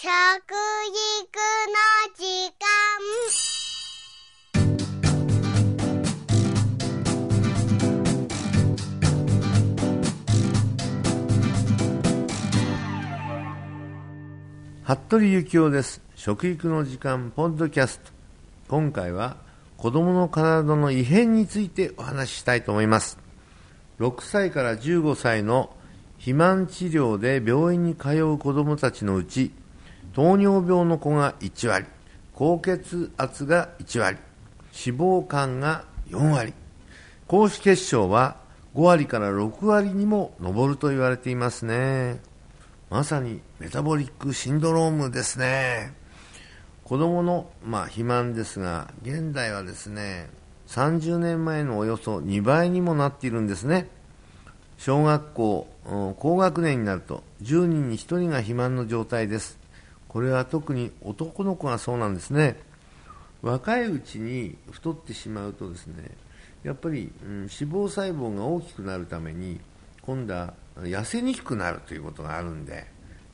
食育の時間。服部幸男です。食育の時間ポッドキャスト。今回は子供の体の異変についてお話ししたいと思います。6歳から15歳の肥満治療で病院に通う子供たちのうち糖尿病の子が1割高血圧が1割脂肪肝が4割。高脂血症は5割から6割にも上ると言われていますね。まさにメタボリックシンドロームですね。子供の、まあ、肥満ですが現代はですね30年前のおよそ2倍にもなっているんですね。小学校、高学年になると10人に1人が肥満の状態です。これは特に男の子がそうなんですね。若いうちに太ってしまうとですねやっぱり、うん、脂肪細胞が大きくなるために今度は痩せにくくなるということがあるんで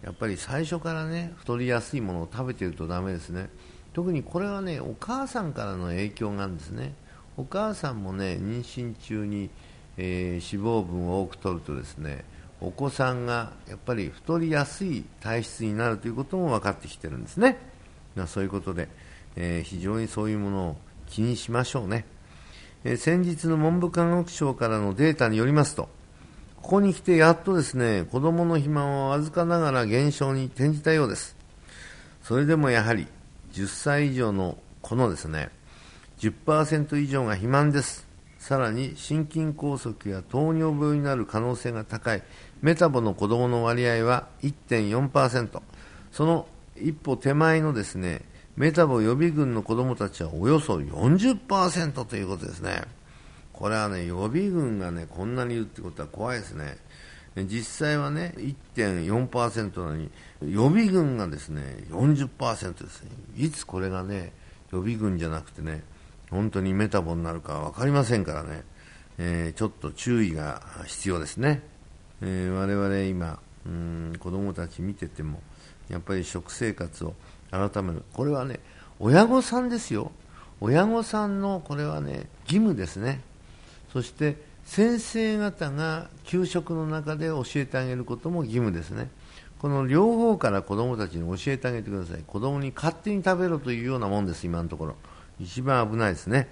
やっぱり最初からね太りやすいものを食べてるとダメですね。特にこれはねお母さんからの影響があるんですね。お母さんもね妊娠中に、えー、脂肪分を多く取るとですねお子さんがやっぱり太りやすい体質になるということも分かってきてるんですね。ま、そういうことで、えー、非常にそういうものを気にしましょうね。えー、先日の文部科学省からのデータによりますと、ここに来てやっとですね、子供の肥満はわずかながら減少に転じたようです。それでもやはり10歳以上の子のですね、10%以上が肥満です。さらに心筋梗塞や糖尿病になる可能性が高いメタボの子供の割合は1.4%その一歩手前のですねメタボ予備軍の子供たちはおよそ40%ということですね。これはね予備軍がねこんなにいるってことは怖いですね。実際はね1.4%なのに予備軍がですね40%です。ねいつこれがね予備軍じゃなくてね本当にメタボになるか分かりませんからね、えー、ちょっと注意が必要ですね。えー、我々今うん子供たち見ててもやっぱり食生活を改める。これはね親御さんですよ。親御さんのこれはね義務ですね。そして先生方が給食の中で教えてあげることも義務ですね。この両方から子供たちに教えてあげてください。子供に勝手に食べろというようなもんです今のところ。一番危ないですね。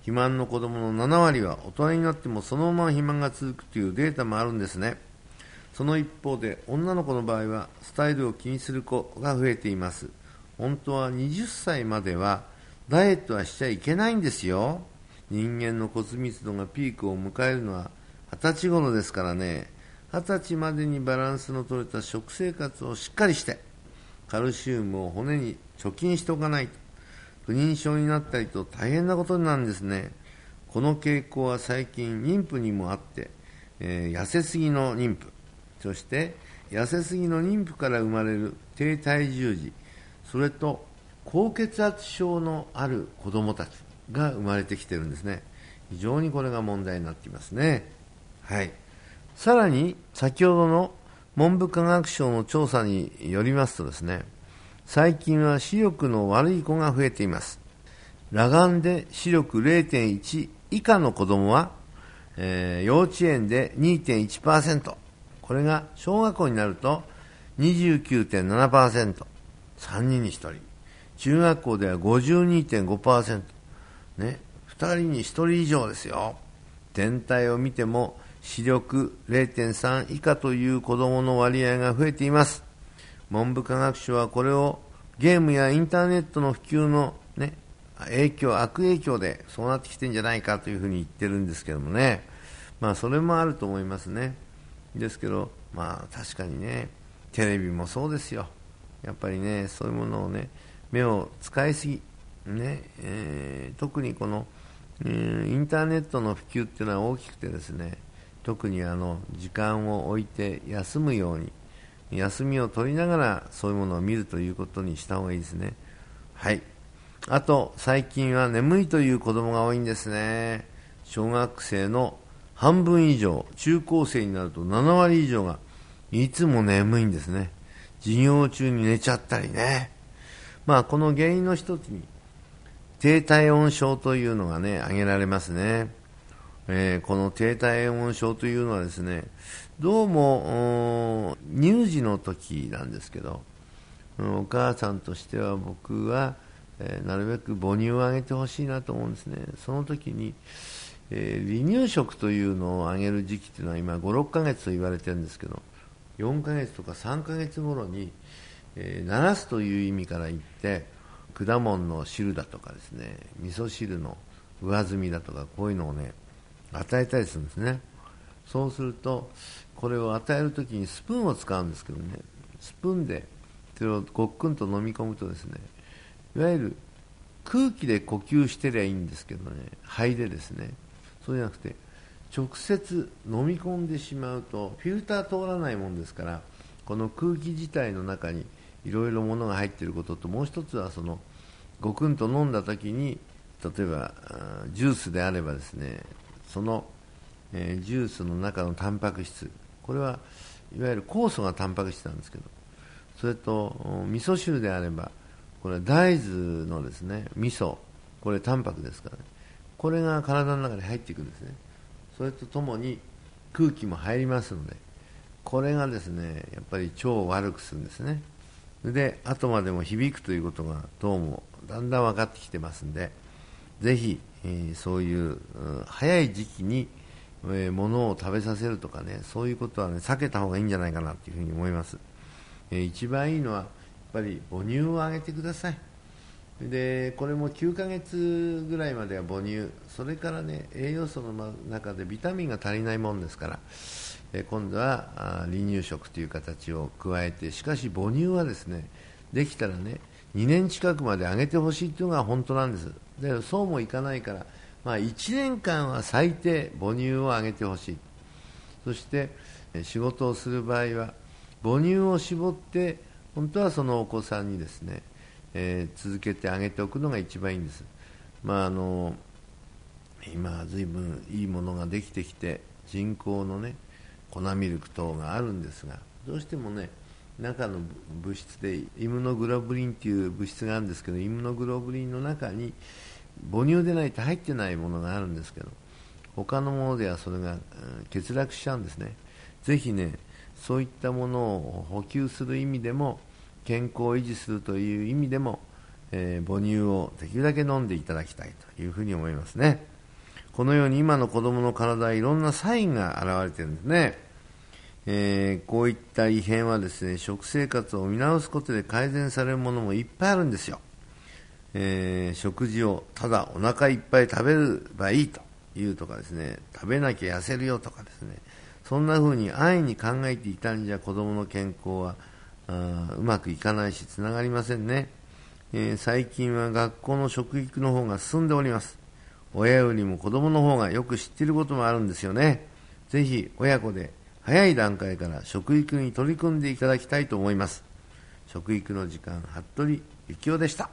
肥満の子供の7割は大人になってもそのまま肥満が続くというデータもあるんですね。その一方で女の子の場合はスタイルを気にする子が増えています。本当は20歳まではダイエットはしちゃいけないんですよ。人間の骨密度がピークを迎えるのは20歳頃ですからね。20歳までにバランスの取れた食生活をしっかりしてカルシウムを骨に貯金しておかないと。不妊症になったりと大変なことなんですね。この傾向は最近妊婦にもあって、えー、痩せすぎの妊婦、そして痩せすぎの妊婦から生まれる低体重児、それと高血圧症のある子供たちが生まれてきてるんですね。非常にこれが問題になっていますね。はい。さらに、先ほどの文部科学省の調査によりますとですね、最近は視力の悪い子が増えています。裸眼で視力0.1以下の子供は、えー、幼稚園で2.1%。これが小学校になると29.7%。3人に1人。中学校では52.5%。ね。2人に1人以上ですよ。全体を見ても視力0.3以下という子供の割合が増えています。文部科学省はこれをゲームやインターネットの普及の、ね、影響、悪影響でそうなってきてるんじゃないかというふうに言ってるんですけどもね、まあ、それもあると思いますね。ですけど、まあ、確かにね、テレビもそうですよ。やっぱりね、そういうものをね、目を使いすぎ、ねえー、特にこの、えー、インターネットの普及っていうのは大きくてですね、特にあの時間を置いて休むように休みを取りながらそういうものを見るということにした方がいいですね。はい。あと、最近は眠いという子供が多いんですね。小学生の半分以上、中高生になると7割以上がいつも眠いんですね。授業中に寝ちゃったりね。まあ、この原因の一つに、低体温症というのがね、挙げられますね。えー、この低体温症というのはですね、どうも、乳児の時なんですけど、お母さんとしては僕は、えー、なるべく母乳をあげてほしいなと思うんですね。その時に、えー、離乳食というのをあげる時期というのは今5、6ヶ月と言われてるんですけど、4ヶ月とか3ヶ月頃に、えー、慣らすという意味から言って、果物の汁だとかですね、味噌汁の上澄みだとか、こういうのをね、与えたりするんですね。そうすると、これを与えるときにスプーンを使うんですけどね、スプーンでそれをごっくんと飲み込むとですね、いわゆる空気で呼吸してりゃいいんですけどね、肺でですね、そうじゃなくて、直接飲み込んでしまうと、フィルター通らないもんですから、この空気自体の中にいろいろものが入っていることと、もう一つはその、ごくんと飲んだ時に、例えばジュースであればですね、その、えー、ジュースの中のタンパク質、これはいわゆる酵素がタンパク質なんですけど、それと味噌汁であれば、これ大豆のですね味噌、これタンパクですからね、これが体の中に入っていくんですね、それとともに空気も入りますので、これがですねやっぱり腸を悪くするんですね。で後までも響くということがどうもだんだん分かってきてますんでぜひ、えー、そういう、早い時期に、えー、物を食べさせるとかねそういうことは、ね、避けた方がいいんじゃないかなというふうに思います、えー、一番いいのはやっぱり母乳をあげてください。でこれも9ヶ月ぐらいまでは母乳。それからね栄養素の中でビタミンが足りないもんですから、え今度は離乳食という形を加えてしかし母乳はですねできたらね2年近くまで上げてほしいというのが本当なんです。でそうもいかないから、まあ、1年間は最低母乳をあげてほしい。そして仕事をする場合は母乳を絞って本当はそのお子さんにですね、えー、続けてあげておくのが一番いいんです、まあ、あの今、ずいぶんいいものができてきて人工のね粉ミルク等があるんですがどうしてもね中の物質でイムノグロブリンという物質があるんですけどイムノグロブリンの中に母乳でないと入ってないものがあるんですけど他のものではそれが、欠落しちゃうんですね。ぜひねそういったものを補給する意味でも健康を維持するという意味でも、えー、母乳をできるだけ飲んでいただきたいというふうに思いますね。このように今の子供の体はいろんなサインが現れてるんですね。えー、こういった異変はですね食生活を見直すことで改善されるものもいっぱいあるんですよ、えー、食事をただお腹いっぱい食べればいいというとかですね食べなきゃ痩せるよとかですねそんな風に安易に考えていたんじゃ子供の健康はあうまくいかないしつながりませんね、えー、最近は学校の食育の方が進んでおります。親よりも子供の方がよく知っていることもあるんですよね。ぜひ親子で早い段階から食育に取り組んでいただきたいと思います。食育の時間服部幸男でした。